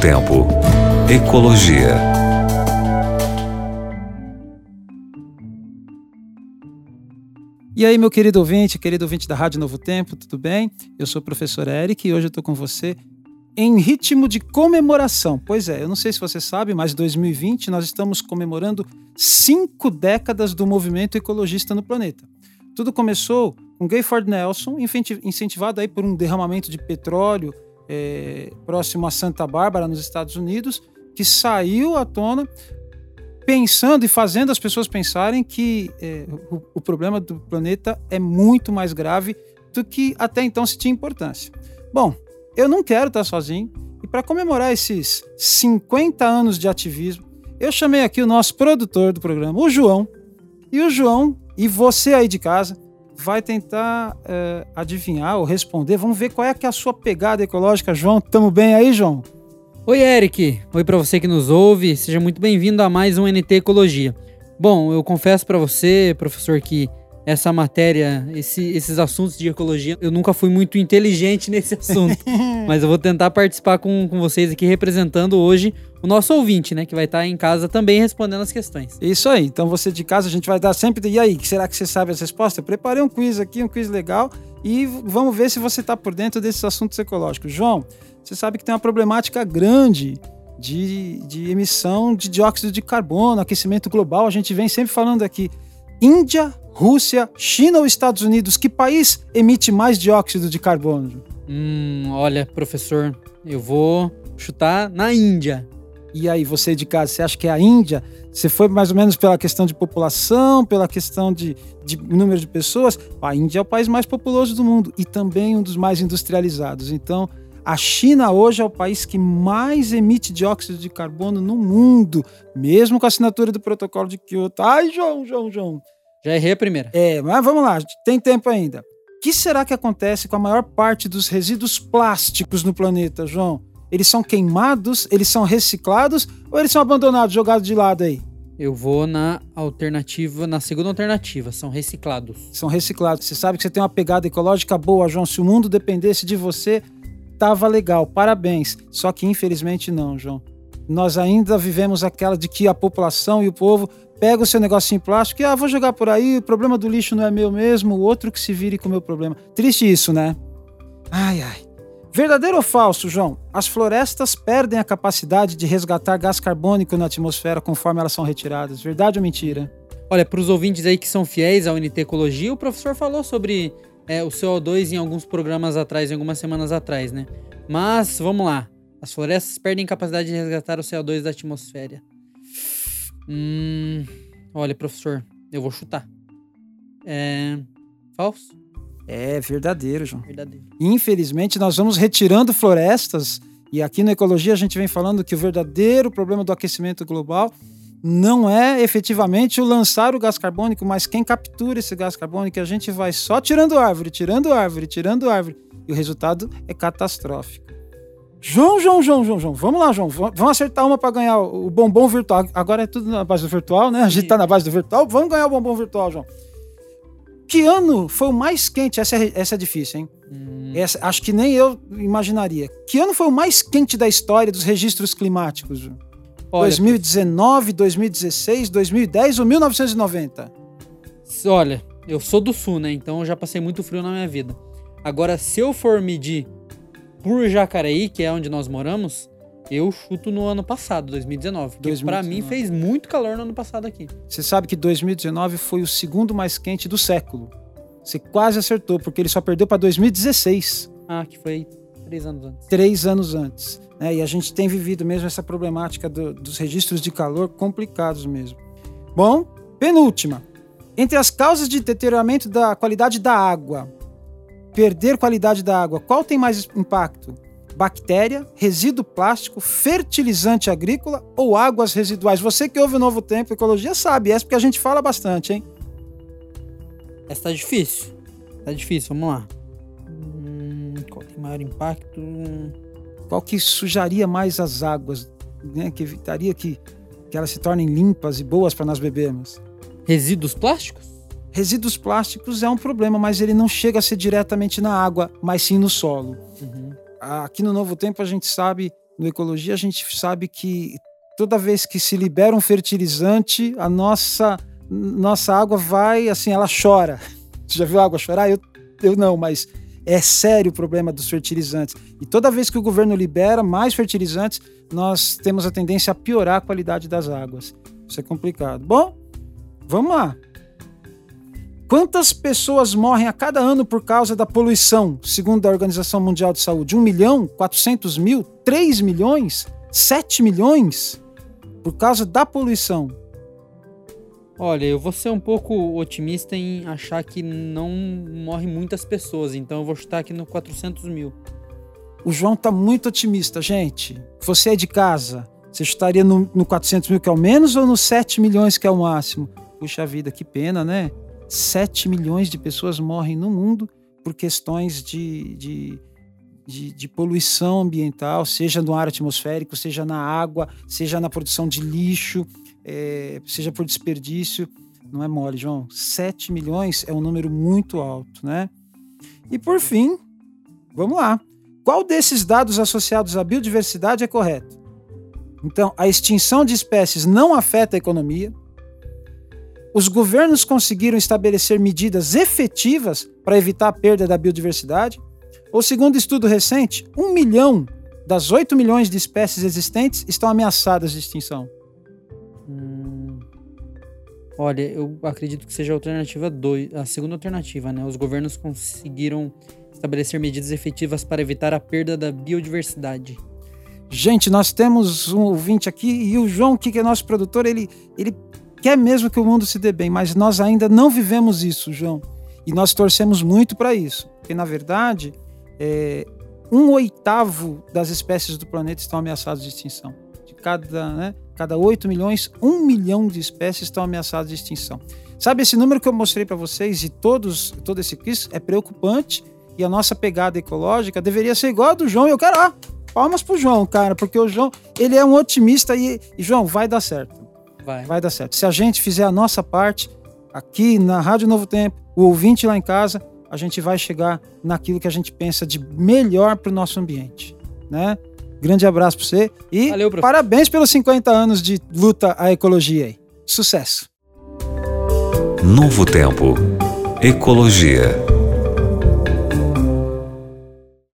Tempo. Ecologia. E aí, meu querido ouvinte, querido ouvinte da Rádio Novo Tempo, tudo bem? Eu sou o professor Eric e hoje eu estou com você em ritmo de comemoração. Pois é, eu não sei se você sabe, mas em 2020 nós estamos comemorando cinco décadas do movimento ecologista no planeta. Tudo começou com Gayford Nelson, incentivado aí por um derramamento de petróleo é, próximo a Santa Bárbara, nos Estados Unidos, que saiu à tona pensando e fazendo as pessoas pensarem que é, o, o problema do planeta é muito mais grave do que até então se tinha importância. Bom, eu não quero estar sozinho e para comemorar esses 50 anos de ativismo, eu chamei aqui o nosso produtor do programa, o João. E o João, e você aí de casa, vai tentar é, adivinhar ou responder. Vamos ver qual é, que é a sua pegada ecológica, João. Tamo bem aí, João? Oi, Eric. Oi para você que nos ouve. Seja muito bem-vindo a mais um NT Ecologia. Bom, eu confesso para você, professor, que essa matéria, esse, esses assuntos de ecologia, eu nunca fui muito inteligente nesse assunto. mas eu vou tentar participar com, com vocês aqui, representando hoje o nosso ouvinte, né? Que vai estar em casa também respondendo as questões. Isso aí. Então você de casa, a gente vai dar sempre. E aí, será que você sabe as respostas? Preparei um quiz aqui, um quiz legal. E vamos ver se você está por dentro desses assuntos ecológicos. João, você sabe que tem uma problemática grande de, de emissão de dióxido de carbono, aquecimento global. A gente vem sempre falando aqui. Índia, Rússia, China ou Estados Unidos? Que país emite mais dióxido de carbono? Hum, olha, professor, eu vou chutar na Índia. E aí, você de casa, você acha que é a Índia? Você foi mais ou menos pela questão de população, pela questão de, de número de pessoas? A Índia é o país mais populoso do mundo e também um dos mais industrializados. Então, a China hoje é o país que mais emite dióxido de carbono no mundo, mesmo com a assinatura do protocolo de Kyoto. Ai, João, João, João. Já errei a primeira. É, mas vamos lá, tem tempo ainda. O que será que acontece com a maior parte dos resíduos plásticos no planeta, João? Eles são queimados, eles são reciclados ou eles são abandonados, jogados de lado aí? Eu vou na alternativa, na segunda alternativa, são reciclados. São reciclados. Você sabe que você tem uma pegada ecológica boa, João. Se o mundo dependesse de você, tava legal, parabéns. Só que infelizmente não, João. Nós ainda vivemos aquela de que a população e o povo pega o seu negocinho plástico e ah, vou jogar por aí, o problema do lixo não é meu mesmo, o outro que se vire com o meu problema. Triste isso, né? Ai, ai. Verdadeiro ou falso, João? As florestas perdem a capacidade de resgatar gás carbônico na atmosfera conforme elas são retiradas. Verdade ou mentira? Olha, para os ouvintes aí que são fiéis à UNT Ecologia, o professor falou sobre é, o CO2 em alguns programas atrás, em algumas semanas atrás, né? Mas, vamos lá. As florestas perdem capacidade de resgatar o CO2 da atmosfera. Hum, olha, professor, eu vou chutar. É. Falso? É verdadeiro, João. Verdadeiro. Infelizmente, nós vamos retirando florestas. E aqui na ecologia a gente vem falando que o verdadeiro problema do aquecimento global não é efetivamente o lançar o gás carbônico, mas quem captura esse gás carbônico, a gente vai só tirando árvore, tirando árvore, tirando árvore, e o resultado é catastrófico. João, João, João, João, João, vamos lá, João, vamos acertar uma para ganhar o bombom virtual. Agora é tudo na base do virtual, né? A gente tá na base do virtual, vamos ganhar o bombom virtual, João. Que ano foi o mais quente? Essa é, essa é difícil, hein? Hum. Essa, acho que nem eu imaginaria. Que ano foi o mais quente da história dos registros climáticos? João? Olha, 2019, 2016, 2010 ou 1990? Olha, eu sou do sul, né? Então eu já passei muito frio na minha vida. Agora, se eu for medir por Jacareí, que é onde nós moramos, eu chuto no ano passado, 2019. Porque para mim fez muito calor no ano passado aqui. Você sabe que 2019 foi o segundo mais quente do século. Você quase acertou, porque ele só perdeu para 2016. Ah, que foi três anos antes. Três anos antes. Né? E a gente tem vivido mesmo essa problemática do, dos registros de calor complicados mesmo. Bom, penúltima. Entre as causas de deterioramento da qualidade da água, perder qualidade da água, qual tem mais impacto? Bactéria, resíduo plástico, fertilizante agrícola ou águas residuais? Você que ouve o Novo Tempo Ecologia sabe, essa porque a gente fala bastante, hein? Essa tá difícil. Tá difícil, vamos lá. Hum, qual tem maior impacto? Qual que sujaria mais as águas, né? que evitaria que, que elas se tornem limpas e boas para nós bebermos? Resíduos plásticos? Resíduos plásticos é um problema, mas ele não chega a ser diretamente na água, mas sim no solo. Uhum. Aqui no Novo Tempo a gente sabe no Ecologia, a gente sabe que toda vez que se libera um fertilizante, a nossa, nossa água vai, assim, ela chora. Você já viu a água chorar? Eu, eu não, mas é sério o problema dos fertilizantes. E toda vez que o governo libera mais fertilizantes, nós temos a tendência a piorar a qualidade das águas. Isso é complicado. Bom, vamos lá. Quantas pessoas morrem a cada ano por causa da poluição, segundo a Organização Mundial de Saúde? 1 milhão? 400 mil? 3 milhões? 7 milhões? Por causa da poluição. Olha, eu vou ser um pouco otimista em achar que não morrem muitas pessoas, então eu vou chutar aqui no 400 mil. O João tá muito otimista, gente. Você é de casa, você chutaria no, no 400 mil, que é o menos, ou no 7 milhões, que é o máximo? Puxa vida, que pena, né? 7 milhões de pessoas morrem no mundo por questões de, de, de, de, poluição ambiental, seja no ar atmosférico, seja na água, seja na produção de lixo é, seja por desperdício, não é mole, João. 7 milhões é um número muito alto, né? E por fim, vamos lá. Qual desses dados associados à biodiversidade é correto? Então, a extinção de espécies não afeta a economia. Os governos conseguiram estabelecer medidas efetivas para evitar a perda da biodiversidade. Ou, segundo estudo recente, um milhão das 8 milhões de espécies existentes estão ameaçadas de extinção. Olha, eu acredito que seja a alternativa 2, a segunda alternativa, né? Os governos conseguiram estabelecer medidas efetivas para evitar a perda da biodiversidade. Gente, nós temos um ouvinte aqui e o João, que é nosso produtor, ele, ele quer mesmo que o mundo se dê bem, mas nós ainda não vivemos isso, João. E nós torcemos muito para isso, porque na verdade, é, um oitavo das espécies do planeta estão ameaçadas de extinção. De cada, né, cada 8 milhões, 1 milhão de espécies estão ameaçadas de extinção. Sabe, esse número que eu mostrei para vocês e todos, todo esse quiz é preocupante e a nossa pegada ecológica deveria ser igual a do João. E eu quero, ah, palmas pro João, cara, porque o João, ele é um otimista e, e João, vai dar certo. Vai. Vai dar certo. Se a gente fizer a nossa parte aqui na Rádio Novo Tempo, o ouvinte lá em casa, a gente vai chegar naquilo que a gente pensa de melhor para o nosso ambiente, né? Grande abraço para você e Valeu, parabéns pelos 50 anos de luta à ecologia aí. Sucesso. Novo Tempo. Ecologia.